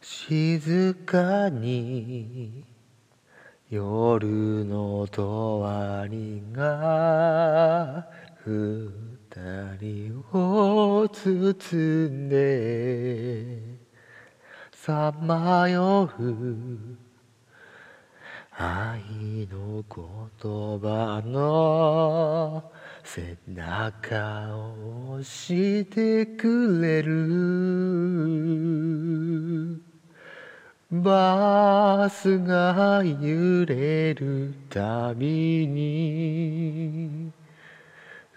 静かに夜のとわりが二人を包んでさまよう愛の言葉の背中を押してくれる。バスが揺れるたびに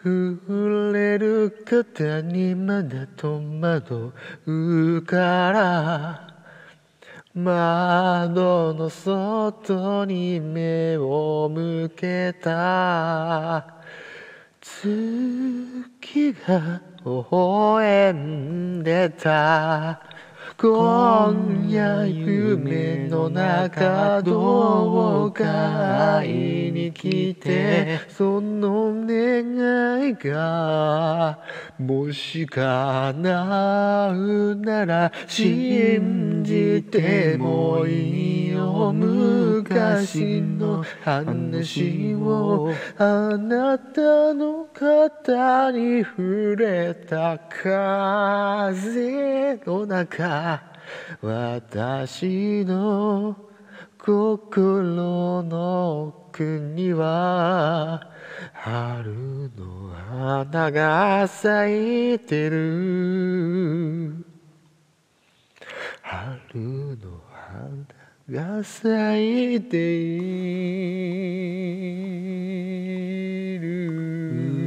触れる肩にまだ戸惑うから窓の外に目を向けた。月が微笑んでた。今夜夢の中どうか会いに来てその願いがもし叶うなら信じてもいいよ。昔の話をあなたの肩に触れた風の中私の心の奥には春の花が咲いてる。春の花が咲いている。